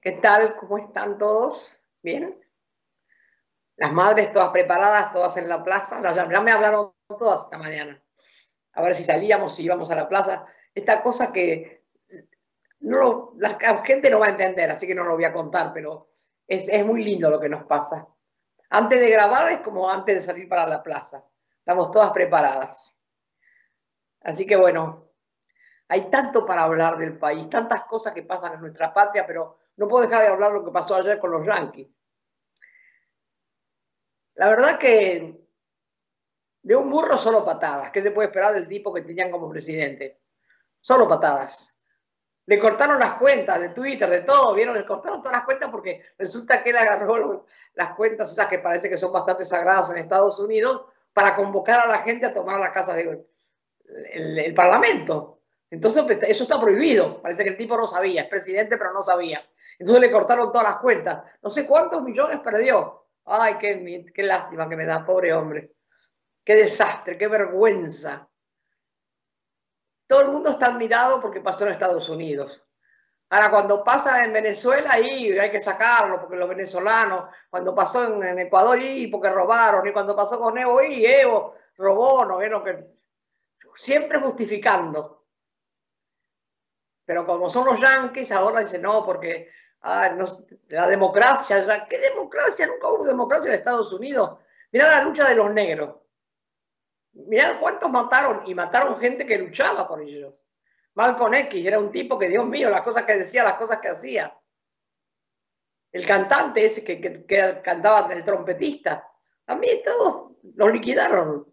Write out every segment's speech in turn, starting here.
¿Qué tal? ¿Cómo están todos? ¿Bien? Las madres todas preparadas, todas en la plaza. Ya, me hablaron todas esta mañana. A ver si salíamos, si íbamos a la plaza. Esta cosa que no, la gente no va a entender, así que no lo voy a contar, pero es, es muy lindo lo que nos pasa. Antes de grabar es como antes de salir para la plaza. Estamos todas preparadas. Así que bueno, hay tanto para hablar del país, tantas cosas que pasan en nuestra patria, pero no puedo dejar de hablar lo que pasó ayer con los Yankees. La verdad que de un burro solo patadas. ¿Qué se puede esperar del tipo que tenían como presidente? Solo patadas. Le cortaron las cuentas de Twitter, de todo, ¿vieron? Le cortaron todas las cuentas porque resulta que él agarró las cuentas esas que parece que son bastante sagradas en Estados Unidos para convocar a la gente a tomar la casa del el Parlamento. Entonces, pues, eso está prohibido. Parece que el tipo no sabía, es presidente, pero no sabía. Entonces le cortaron todas las cuentas. No sé cuántos millones perdió. Ay, qué, lástima que me da, pobre hombre. Qué desastre, qué vergüenza. Todo el mundo está admirado porque pasó en Estados Unidos. Ahora, cuando pasa en Venezuela, ahí hay que sacarlo, porque los venezolanos, cuando pasó en, Ecuador, y porque robaron, y cuando pasó con Evo, y Evo robó, no vieron que siempre justificando. Pero como son los yanquis, ahora dicen, no, porque ah, la democracia, ¿qué democracia? Nunca hubo democracia en Estados Unidos. Mirá la lucha de los negros. Mirá cuántos mataron y mataron gente que luchaba por ellos. Malcolm X era un tipo que, Dios mío, las cosas que decía, las cosas que hacía. El cantante ese que, que cantaba, el trompetista, también todos los liquidaron.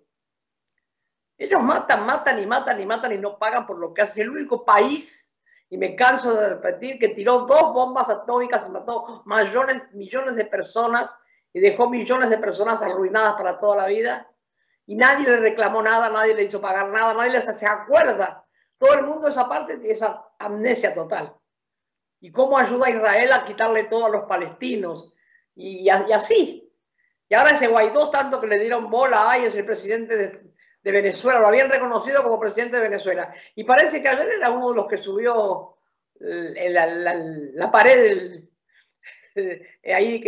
Ellos matan, matan y matan y matan y no pagan por lo que hace. El único país, y me canso de repetir, que tiró dos bombas atómicas y mató millones, millones de personas y dejó millones de personas arruinadas para toda la vida. Y nadie le reclamó nada, nadie le hizo pagar nada, nadie les se acuerda. Todo el mundo esa parte de esa amnesia total. Y cómo ayuda a Israel a quitarle todo a los palestinos. Y, y así. Y ahora ese Guaidó, tanto que le dieron bola, ay, es el presidente de, de Venezuela, lo habían reconocido como presidente de Venezuela. Y parece que ayer era uno de los que subió eh, la, pared del, ahí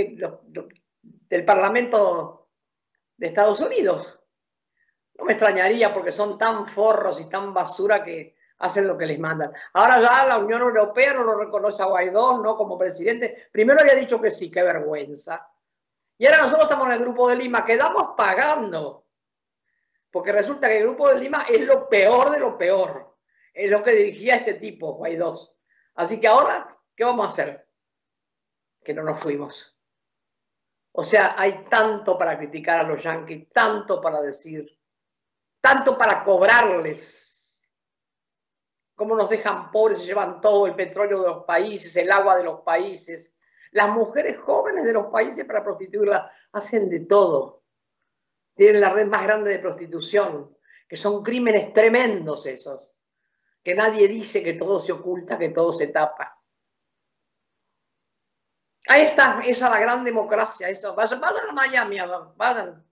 del Parlamento de Estados Unidos. No me extrañaría porque son tan forros y tan basura que hacen lo que les mandan. Ahora ya la Unión Europea no lo reconoce a Guaidó, no como presidente. Primero había dicho que sí, qué vergüenza. Y ahora nosotros estamos en el grupo de Lima, quedamos pagando porque resulta que el Grupo de Lima es lo peor de lo peor. Es lo que dirigía este tipo, Guaidó. Así que ahora, ¿qué vamos a hacer? Que no nos fuimos. O sea, hay tanto para criticar a los yanquis, tanto para decir, tanto para cobrarles. Cómo nos dejan pobres, llevan todo el petróleo de los países, el agua de los países. Las mujeres jóvenes de los países para prostituirlas hacen de todo tienen la red más grande de prostitución, que son crímenes tremendos esos, que nadie dice que todo se oculta, que todo se tapa. Ahí está, esa es la gran democracia, eso. Vayan, a Miami, vayan,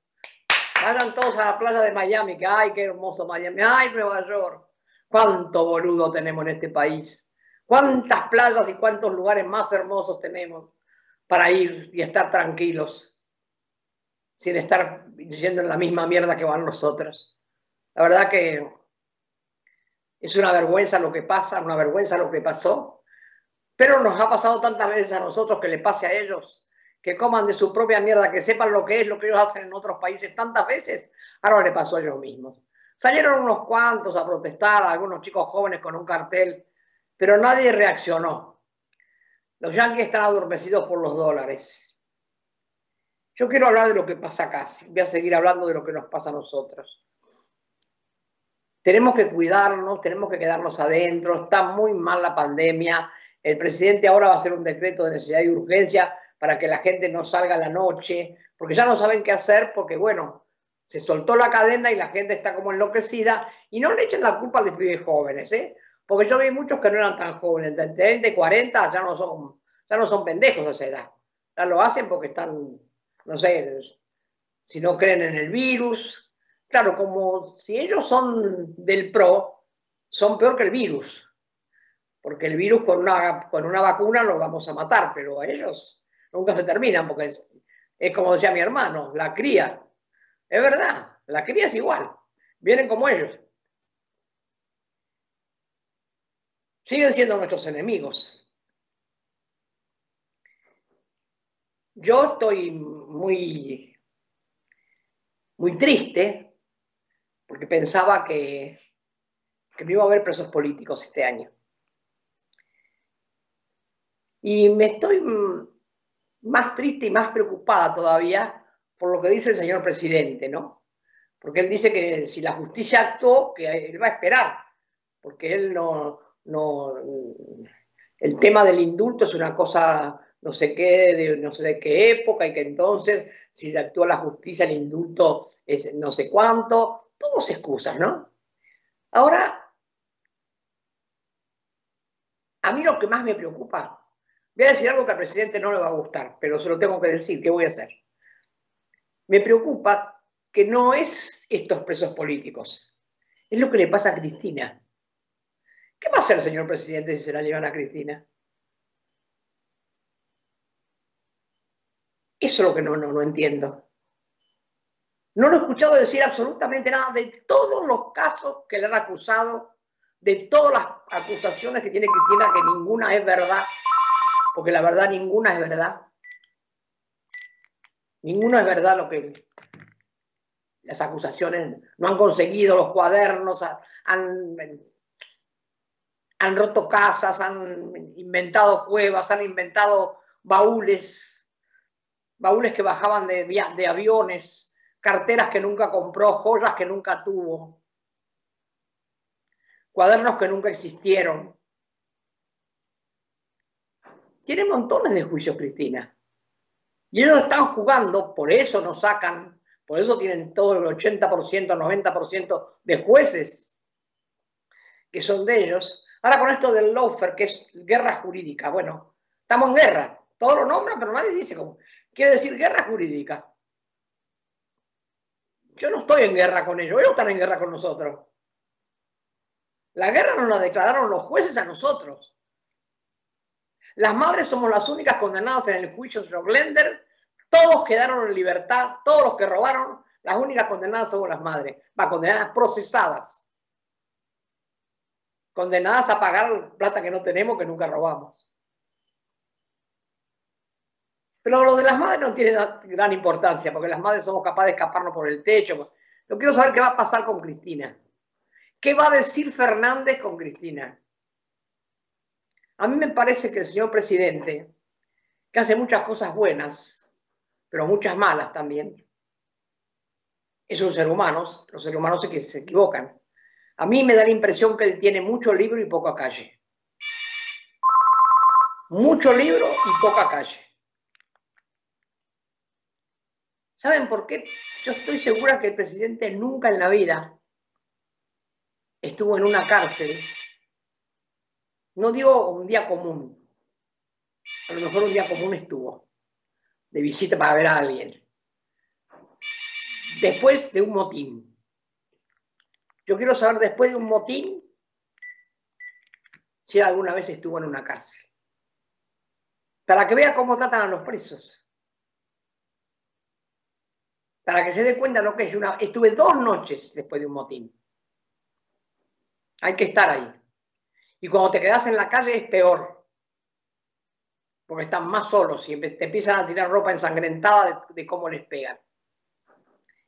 vayan todos a la playa de Miami, que ay, qué hermoso Miami, ay, Nueva York. Cuánto boludo tenemos en este país. Cuántas playas y cuántos lugares más hermosos tenemos para ir y estar tranquilos sin estar yendo en la misma mierda que van nosotros. La verdad que es una vergüenza lo que pasa, una vergüenza lo que pasó, pero nos ha pasado tantas veces a nosotros que le pase a ellos, que coman de su propia mierda, que sepan lo que es lo que ellos hacen en otros países tantas veces, ahora le pasó a ellos mismos. Salieron unos cuantos a protestar, algunos chicos jóvenes con un cartel, pero nadie reaccionó. Los yanquis están adormecidos por los dólares yo quiero hablar de lo que pasa acá, voy a seguir hablando de lo que nos pasa a nosotros. Tenemos que cuidarnos, tenemos que quedarnos adentro, está muy mal la pandemia. El presidente ahora va a hacer un decreto de necesidad y urgencia para que la gente no salga a la noche, porque ya no saben qué hacer, porque bueno, se soltó la cadena y la gente está como enloquecida. Y no le echen la culpa a los pibes jóvenes, ¿eh? porque yo vi muchos que no eran tan jóvenes, de 30 y 40 ya no son, ya no son pendejos esa edad. Ya lo hacen porque están no sé, si no creen en el virus. Claro, como si ellos son del PRO, son peor que el virus. porque el virus con una, con una vacuna lo vamos a matar, pero a ellos nunca se terminan, porque es, es como decía mi hermano, la cría. Es verdad, la cría es igual, vienen como ellos. Siguen siendo nuestros enemigos. Yo estoy muy, muy triste porque pensaba que, que no iba a haber presos políticos este año. Y me estoy más triste y más preocupada todavía por lo que dice el señor presidente, ¿no? Porque él dice que si la justicia actuó, que él va a esperar, porque él no, no, el tema del indulto es una cosa no sé qué, de no sé de qué época, y que entonces si actúa la justicia el indulto es no sé cuánto, todos excusas, ¿no? Ahora, a mí lo que más me preocupa Voy a decir algo que al presidente no le va a gustar, pero se lo tengo que decir. ¿Qué voy a hacer? Me preocupa que no es estos presos políticos, es lo que le pasa a Cristina. ¿Qué va a hacer señor presidente si se la llevan a Cristina? Eso es lo que no, no, no entiendo. No lo he escuchado decir absolutamente nada de todos los casos que le han acusado, de todas las acusaciones que tiene Cristina, que ninguna es verdad porque la verdad ninguna es verdad. Ninguna es verdad lo que las acusaciones no han conseguido, los cuadernos han, han roto casas, han inventado cuevas, han inventado baúles, baúles que bajaban de, aviones, carteras que nunca compró, joyas que nunca tuvo, cuadernos que nunca existieron. Tiene montones de juicios, Cristina. Y ellos están jugando, por eso nos sacan, por eso tienen todo el 80%, 90% de jueces que son de ellos. Ahora con esto del lawfare, que es guerra jurídica, bueno, estamos en guerra. Todos lo nombran, pero nadie dice cómo. Quiere decir guerra jurídica. Yo no estoy en guerra con ellos, ellos están en guerra con nosotros. La guerra nos la declararon los jueces a nosotros. Las madres somos las únicas condenadas en el juicio de Glender. Todos quedaron en libertad, todos los que robaron, las únicas condenadas somos las madres. Va, condenadas procesadas. Condenadas a pagar plata que no tenemos, que nunca robamos. Pero lo de las madres no tiene gran importancia, porque las madres somos capaces de escaparnos por el techo. No quiero saber qué va a pasar con Cristina. ¿Qué va a decir Fernández con Cristina? A mí me parece que el señor presidente, que hace muchas cosas buenas, pero muchas malas también, es un ser humano, los seres humanos se equivocan. A mí me da la impresión que él tiene mucho libro y poca calle. Mucho libro y poca calle. ¿Saben por qué? Yo estoy segura que el presidente nunca en la vida estuvo en una cárcel no digo un día común, a lo mejor un día común estuvo, de visita para ver a alguien. Después de un motín. Yo quiero saber después de un motín si alguna vez estuvo en una cárcel. Para que vea cómo tratan a los presos. Para que se dé cuenta lo que es una... Estuve dos noches después de un motín. Hay que estar ahí. Y cuando te quedas en la calle es peor, porque están más solos y te empiezan a tirar ropa ensangrentada de, cómo les pegan.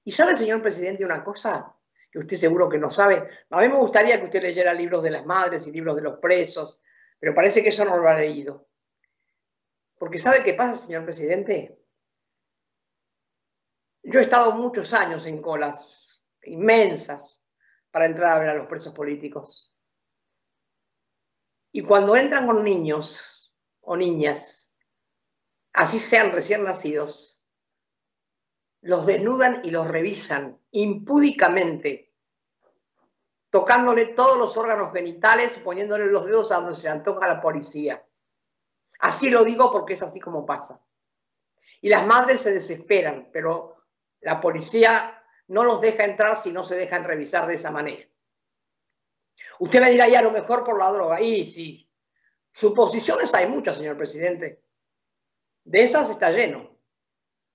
¿Y sabe, señor presidente, una cosa que usted seguro que no sabe? A mí me gustaría que usted leyera libros de las madres y libros de los presos, pero parece que eso no lo ha leído. Porque ¿sabe qué pasa, señor presidente? Yo he estado muchos años en colas inmensas para entrar a ver a los presos políticos. Y cuando entran con niños o niñas, así sean recién nacidos, los desnudan y los revisan impúdicamente, tocándole todos los órganos genitales, poniéndole los dedos a donde se antoja la policía. Así lo digo porque es así como pasa. Y las madres se desesperan, pero la policía no los deja entrar si no se dejan revisar de esa manera. Usted me dirá, ya a lo mejor por la droga. Y sí, Suposiciones hay muchas, señor presidente. De esas está lleno.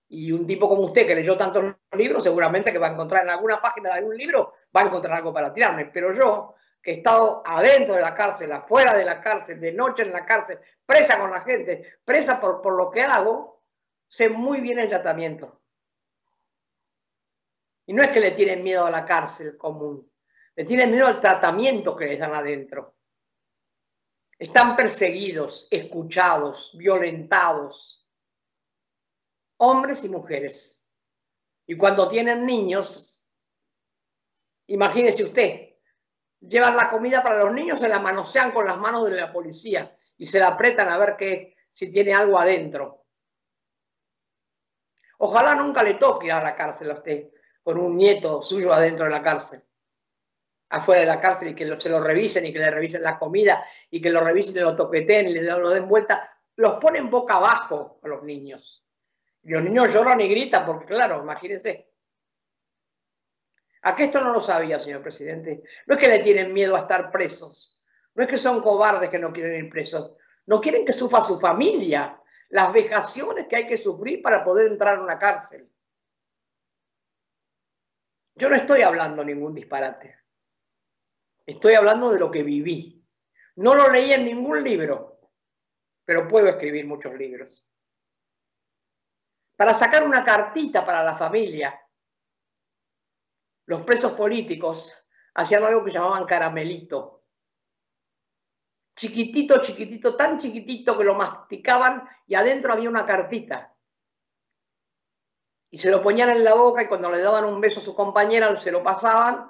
Y un tipo como usted que leyó tantos libros, seguramente que va a encontrar en alguna página de algún libro, va a encontrar algo para tirarme. Pero yo, que he estado adentro de la cárcel, afuera de la cárcel, de noche en la cárcel, presa con la gente, presa por, por lo que hago, sé muy bien el tratamiento. Y no es que le tienen miedo a la cárcel común, le tienen miedo al tratamiento que les dan adentro. Están perseguidos, escuchados, violentados, hombres y mujeres. Y cuando tienen niños, imagínese usted, llevan la comida para los niños, se la manosean con las manos de la policía y se la apretan a ver que, si tiene algo adentro. Ojalá nunca le toque a la cárcel a usted con un nieto suyo adentro de la cárcel, afuera de la cárcel y que se lo revisen y que le revisen la comida y que lo revisen y lo toqueten y le lo den vuelta. Los ponen boca abajo a los niños. Los niños lloran y gritan porque, claro, imagínense. ¿A qué esto no lo sabía, señor presidente? No es que le tienen miedo a estar presos. No es que son cobardes que no quieren ir presos. No quieren que sufra su familia las vejaciones que hay que sufrir para poder entrar a una cárcel. Yo no estoy hablando ningún disparate. Estoy hablando de lo que viví. No lo leí en ningún libro, pero puedo escribir muchos libros. Para sacar una cartita para la familia, los presos políticos hacían algo que llamaban caramelito chiquitito, chiquitito, tan chiquitito que lo masticaban y adentro había una cartita. Y se lo ponían en la boca y cuando le daban un beso a su compañera se lo pasaban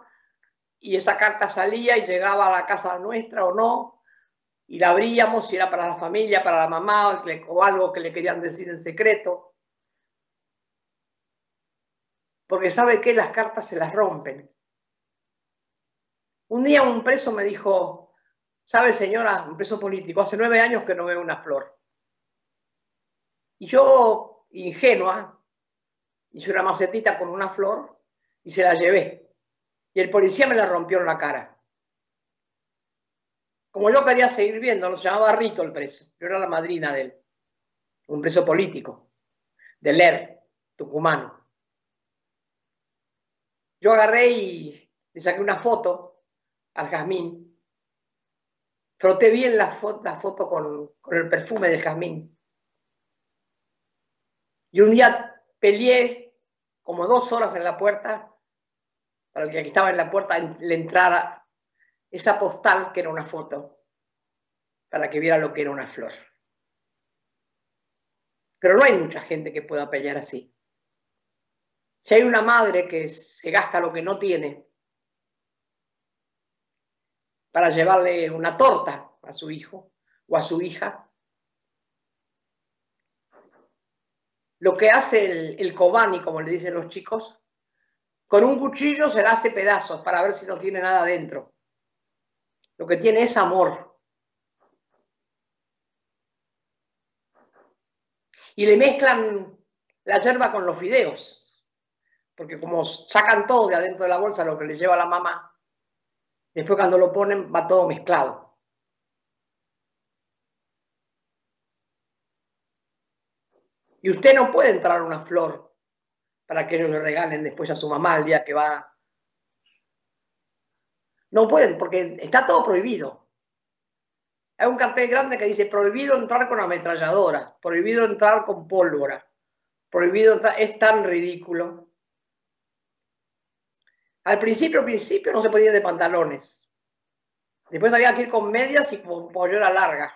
y esa carta salía y llegaba a la casa nuestra o no y la abríamos si era para la familia, para la mamá o algo que le querían decir en secreto. Porque sabe que las cartas se las rompen. Un día un preso me dijo, Sabe, señora, un preso político, hace nueve años que no veo una flor. Y yo, ingenua, hice una macetita con una flor y se la llevé. Y el policía me la rompió en la cara. Como yo quería seguir viendo, lo llamaba Rito el preso. Yo era la madrina de él. Un preso político, de Ler, tucumano. Yo agarré y le saqué una foto al jazmín Froté bien la foto, con, el perfume del jazmín. Y un día peleé como dos horas en la puerta para que estaba en la puerta le entrara esa postal que era una foto, para que viera lo que era una flor. Pero no hay mucha gente que pueda pelear así. Si hay una madre que se gasta lo que no tiene para llevarle una torta a su hijo o a su hija. Lo que hace el, el Kobani, como le dicen los chicos, con un cuchillo se la hace pedazos para ver si no tiene nada dentro. Lo que tiene es amor. Y le mezclan la yerba con los fideos, porque como sacan todo de adentro de la bolsa, lo que le lleva la mamá, Después cuando lo ponen va todo mezclado. Y usted no puede entrar una flor para que ellos le regalen después a su mamá el día que va. No pueden, porque está todo prohibido. Hay un cartel grande que dice prohibido entrar con ametralladora, prohibido entrar con pólvora, prohibido entrar... Es tan ridículo. Al principio, principio no se podía ir de pantalones. Después había que ir con medias y con pollera larga.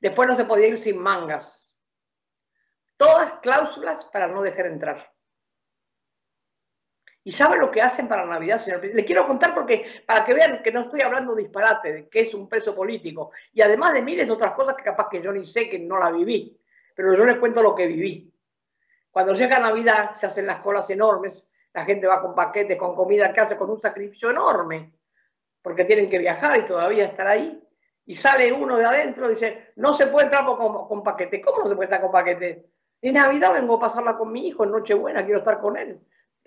Después no se podía ir sin mangas. Todas cláusulas para no dejar entrar. ¿Y sabe lo que hacen para Navidad, señor presidente? Le quiero contar porque, para que vean que no estoy hablando disparate, que es un preso político. Y además de miles de otras cosas que capaz que yo ni sé que no la viví. Pero yo les cuento lo que viví. Cuando llega Navidad se hacen las colas enormes la gente va con paquetes, con comida que hace con un sacrificio enorme, porque tienen que viajar y todavía estar ahí. Y sale uno de adentro y dice, no se puede entrar con, con paquete. ¿Cómo no se puede estar con paquete? En Navidad vengo a pasarla con mi hijo, en Nochebuena quiero estar con él.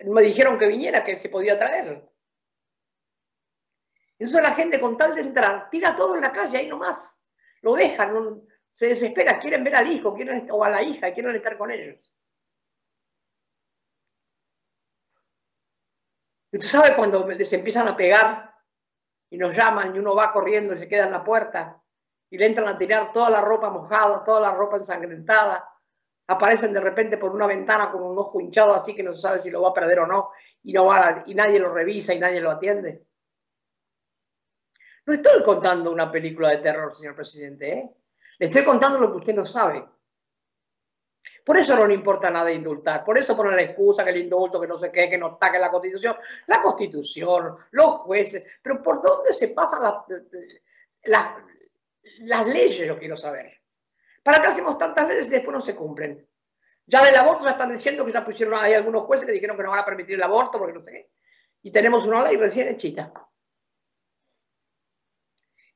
Me dijeron que viniera, que se podía traer. Entonces la gente con tal de entrar, tira todo en la calle ahí nomás. lo dejan, se desespera, quieren ver al hijo quieren, o a la hija, quieren estar con ellos. Y usted sabe cuando les empiezan a pegar y nos llaman y uno va corriendo y se queda en la puerta y le entran a tirar toda la ropa mojada, toda la ropa ensangrentada, aparecen de repente por una ventana con un ojo hinchado así que no se sabe si lo va a perder o no y, no va y nadie lo revisa y nadie lo atiende. No estoy contando una película de terror, señor presidente, ¿eh? le estoy contando lo que usted no sabe. Por eso no le importa nada indultar, por eso ponen la excusa que el indulto, que no sé qué, que no ataque la constitución. La constitución, los jueces, pero ¿por dónde se pasan las leyes? Yo quiero saber. ¿Para qué hacemos tantas leyes y después no se cumplen? Ya del aborto ya están diciendo que ya pusieron, hay algunos jueces que dijeron que no van a permitir el aborto porque no sé qué. Y tenemos una ley recién hechita.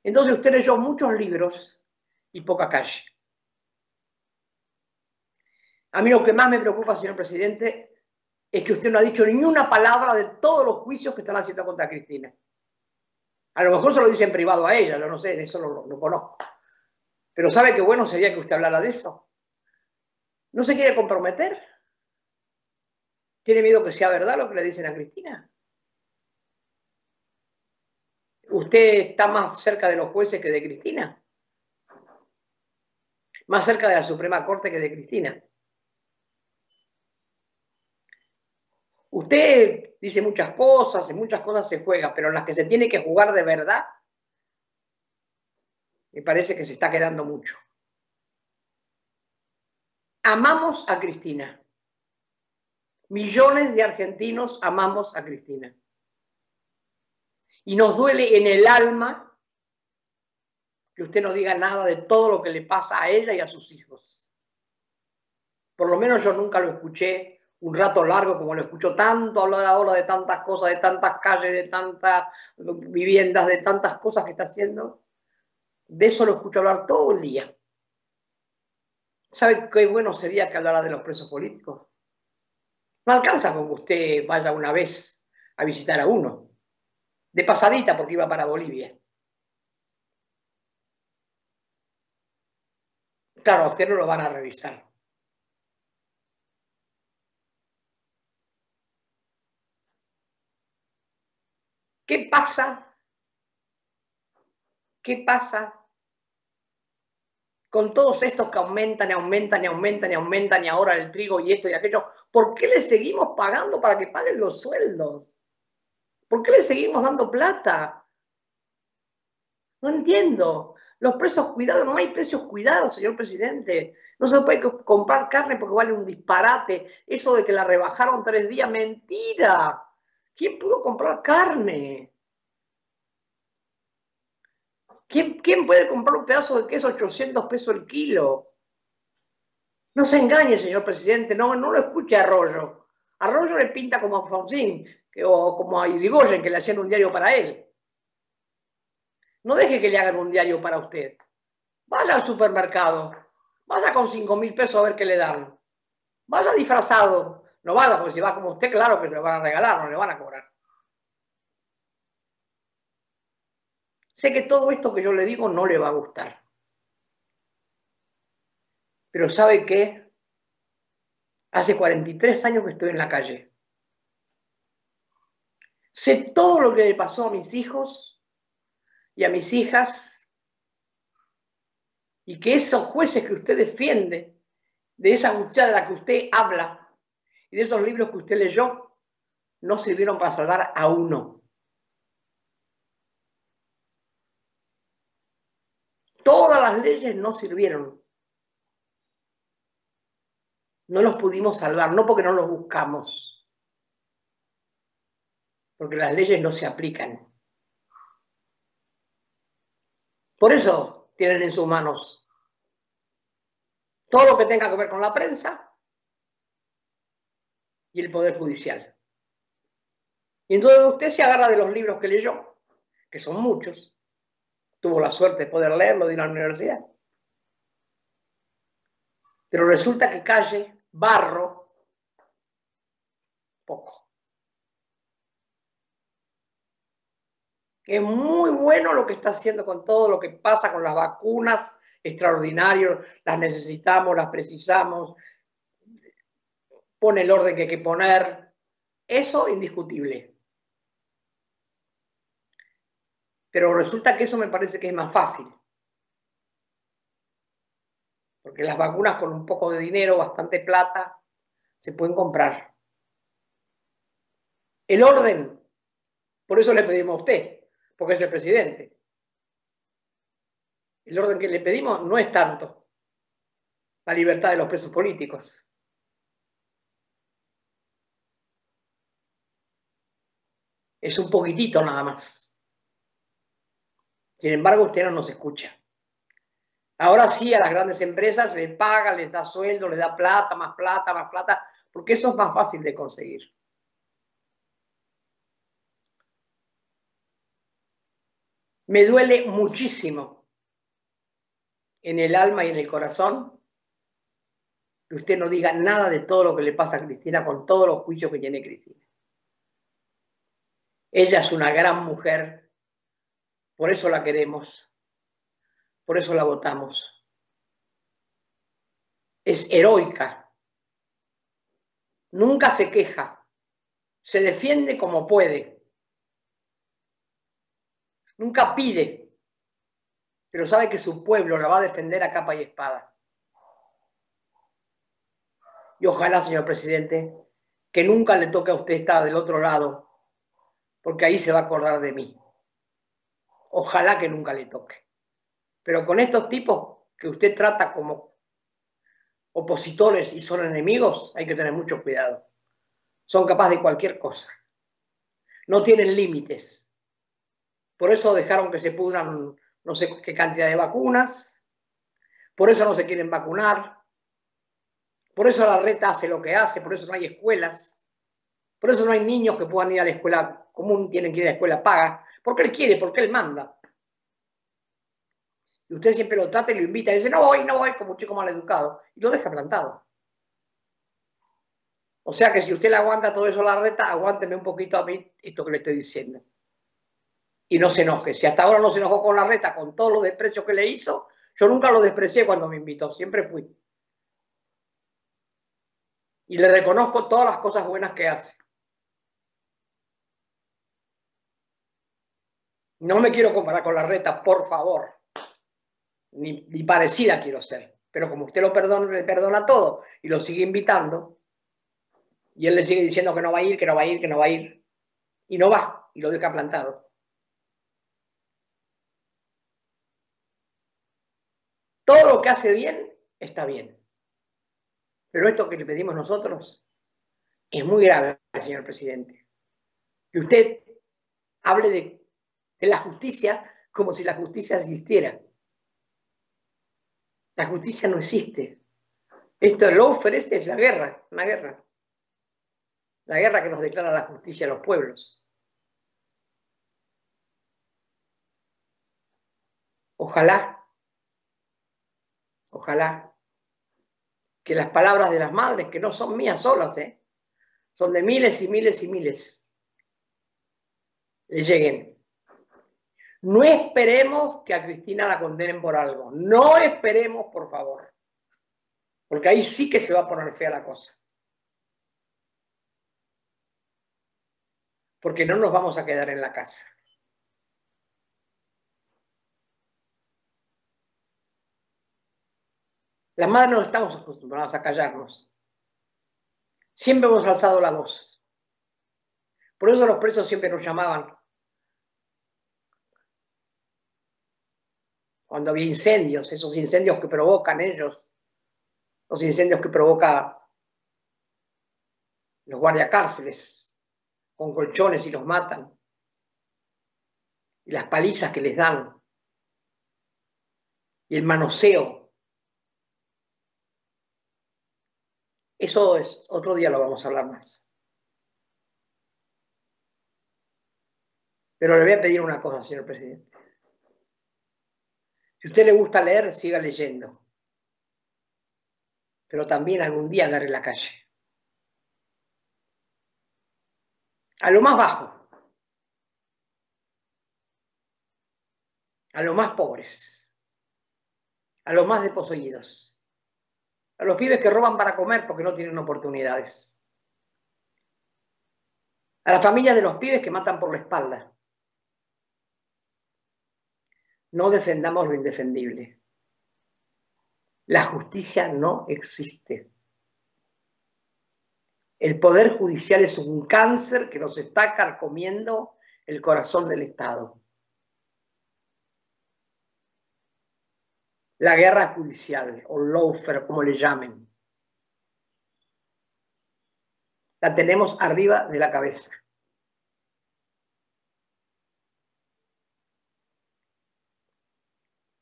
Entonces usted leyó muchos libros y poca calle. A mí lo que más me preocupa, señor presidente, es que usted no ha dicho ni una palabra de todos los juicios que están haciendo contra Cristina. A lo mejor se lo dice en privado a ella, yo no sé, eso lo, lo conozco. Pero ¿sabe qué bueno sería que usted hablara de eso? ¿No se quiere comprometer? ¿Tiene miedo que sea verdad lo que le dicen a Cristina? ¿Usted está más cerca de los jueces que de Cristina? Más cerca de la Suprema Corte que de Cristina. Usted dice muchas cosas, en muchas cosas se juega, pero en las que se tiene que jugar de verdad, me parece que se está quedando mucho. Amamos a Cristina. Millones de argentinos amamos a Cristina y nos duele en el alma que usted no diga nada de todo lo que le pasa a ella y a sus hijos. Por lo menos yo nunca lo escuché un rato largo como lo escucho tanto hablar ahora de tantas cosas, de tantas calles, de tantas viviendas, de tantas cosas que está haciendo. De eso lo escucho hablar todo el día. ¿Sabe qué bueno sería que hablara de los presos políticos? No alcanza con que usted vaya una vez a visitar a uno de pasadita porque iba para Bolivia. Claro, usted no lo van a revisar. ¿Qué pasa? ¿Qué pasa con todos estos que aumentan y aumentan y aumentan y aumentan y ahora el trigo y esto y aquello? ¿Por qué le seguimos pagando para que paguen los sueldos? ¿Por qué le seguimos dando plata? No entiendo. Los precios cuidados, no hay precios cuidados, señor presidente. No se puede comprar carne porque vale un disparate. Eso de que la rebajaron tres días, mentira. ¿Quién pudo comprar carne? ¿Quién, ¿Quién, puede comprar un pedazo de queso a 800 pesos el kilo? No se engañe, señor presidente, no, no lo escuche a Arroyo. Arroyo le pinta como a Fonsín, o como a Irigoyen, que le hacían un diario para él. No deje que le hagan un diario para usted. Vaya al supermercado, vaya con cinco mil pesos a ver qué le dan. Vaya disfrazado. No vaya, porque si va como usted, claro que se lo van a regalar, no le van a cobrar. Sé que todo esto que yo le digo no le va a gustar. Pero ¿sabe qué? Hace 43 años que estoy en la calle. Sé todo lo que le pasó a mis hijos y a mis hijas y que esos jueces que usted defiende, de esa muchacha de la que usted habla y de esos libros que usted leyó, no sirvieron para salvar a uno. Todas las leyes no sirvieron. No los pudimos salvar, no porque no los buscamos porque las leyes no se aplican. Por eso tienen en sus manos todo lo que tenga que ver con la prensa y el Poder Judicial. Y entonces usted se agarra de los libros que leyó, que son muchos, tuvo la suerte de poder leerlo de la universidad. Pero resulta que calle, barro, poco. Es muy bueno lo que está haciendo con todo lo que pasa con las vacunas extraordinarios, las necesitamos, las precisamos, pone el orden que hay que poner. Eso indiscutible. Pero resulta que eso me parece que es más fácil. Porque las vacunas con un poco de dinero, bastante plata, se pueden comprar. El orden, por eso le pedimos a usted, porque es el presidente. El orden que le pedimos no es tanto la libertad de los presos políticos. Es un poquitito nada más. Sin embargo, usted no nos escucha. Ahora sí, a las grandes empresas les paga, les da sueldo, les da plata, más plata, más plata, porque eso es más fácil de conseguir. Me duele muchísimo en el alma y en el corazón que usted no diga nada de todo lo que le pasa a Cristina con todos los juicios que tiene Cristina. Ella es una gran mujer, por eso la queremos, por eso la votamos. Es heroica, nunca se queja, se defiende como puede, nunca pide, pero sabe que su pueblo la va a defender a capa y espada. Y ojalá, señor presidente, que nunca le toque a usted estar del otro lado, porque ahí se va a acordar de mí. Ojalá que nunca le toque. Pero con estos tipos que usted trata como opositores y son enemigos, hay que tener mucho cuidado. Son capaces de cualquier cosa. No tienen límites. Por eso dejaron que se pudran no sé qué cantidad de vacunas. Por eso no se quieren vacunar. Por eso la reta hace lo que hace. Por eso no hay escuelas. Por eso no hay niños que puedan ir a la escuela común, tienen que ir a la escuela paga. Porque él quiere, porque él manda y usted siempre lo trata y lo invita y dice, no voy, no voy, como un chico mal educado, y lo deja plantado. O sea que si usted le aguanta todo eso la reta, aguánteme un poquito a mí esto que le estoy diciendo. Y no se enoje. Si hasta ahora no se enojó con la reta, con todos los desprecios que le hizo, yo nunca lo desprecié cuando me invitó, siempre fui. Y le reconozco todas las cosas buenas que hace. No me quiero comparar con la reta, por favor ni, parecida quiero ser. Pero como usted lo perdona, le perdona todo y lo sigue invitando, y él le sigue diciendo que no va a ir, que no va a ir, que no va a ir, y no va, y lo deja plantado. Todo lo que hace bien está bien. Pero esto que le pedimos nosotros es muy grave, señor presidente. Que usted hable de, de la justicia como si la justicia existiera. La justicia no existe. Esto lo ofrece es la guerra, una guerra. La guerra que nos declara la justicia a los pueblos. Ojalá, ojalá que las palabras de las madres, que no son mías solas, ¿eh? son de miles y miles y miles, le lleguen no esperemos que a Cristina la condenen por algo. No esperemos, por favor. Porque ahí sí que se va a poner fea la cosa. Porque no nos vamos a quedar en la casa. Las madres no estamos acostumbradas a callarnos. Siempre hemos alzado la voz. Por eso los presos siempre nos llamaban cuando había incendios, esos incendios que provocan ellos, los incendios que provoca los guardiacárceles con colchones y los matan, y las palizas que les dan, y el manoseo. Eso es, otro día lo vamos a hablar más. Pero le voy a pedir una cosa, señor presidente. Si usted le gusta leer, siga leyendo. Pero también algún día en la calle. A lo más bajo. A los más pobres. a los más desposeídos, a los pibes que roban para comer porque no tienen oportunidades, a las familias de los pibes que matan por la espalda. No defendamos lo indefendible. La justicia no existe. El poder judicial es un cáncer que nos está carcomiendo el corazón del Estado. La guerra judicial, o lawfare, como le llamen, la tenemos arriba de la cabeza.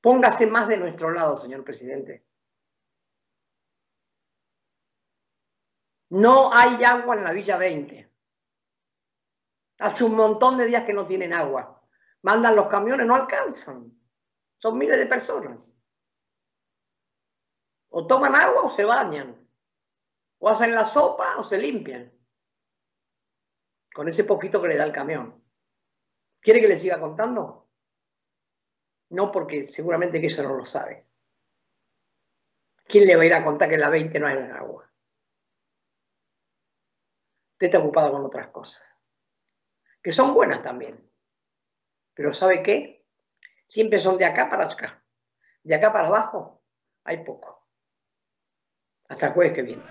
Póngase más de nuestro lado, señor presidente. No hay agua en la Villa 20. Hace un montón de días que no tienen agua. Mandan los camiones, no alcanzan. Son miles de personas. O toman agua o se bañan. O hacen la sopa o se limpian. Con ese poquito que le da el camión. ¿Quiere que le siga contando? No, porque seguramente que eso no lo sabe. ¿Quién le va a ir a contar que en la 20 no hay agua? Usted está ocupado con otras cosas, que son buenas también. Pero ¿sabe qué? Siempre son de acá para acá. De acá para abajo hay poco. Hasta el jueves que viene.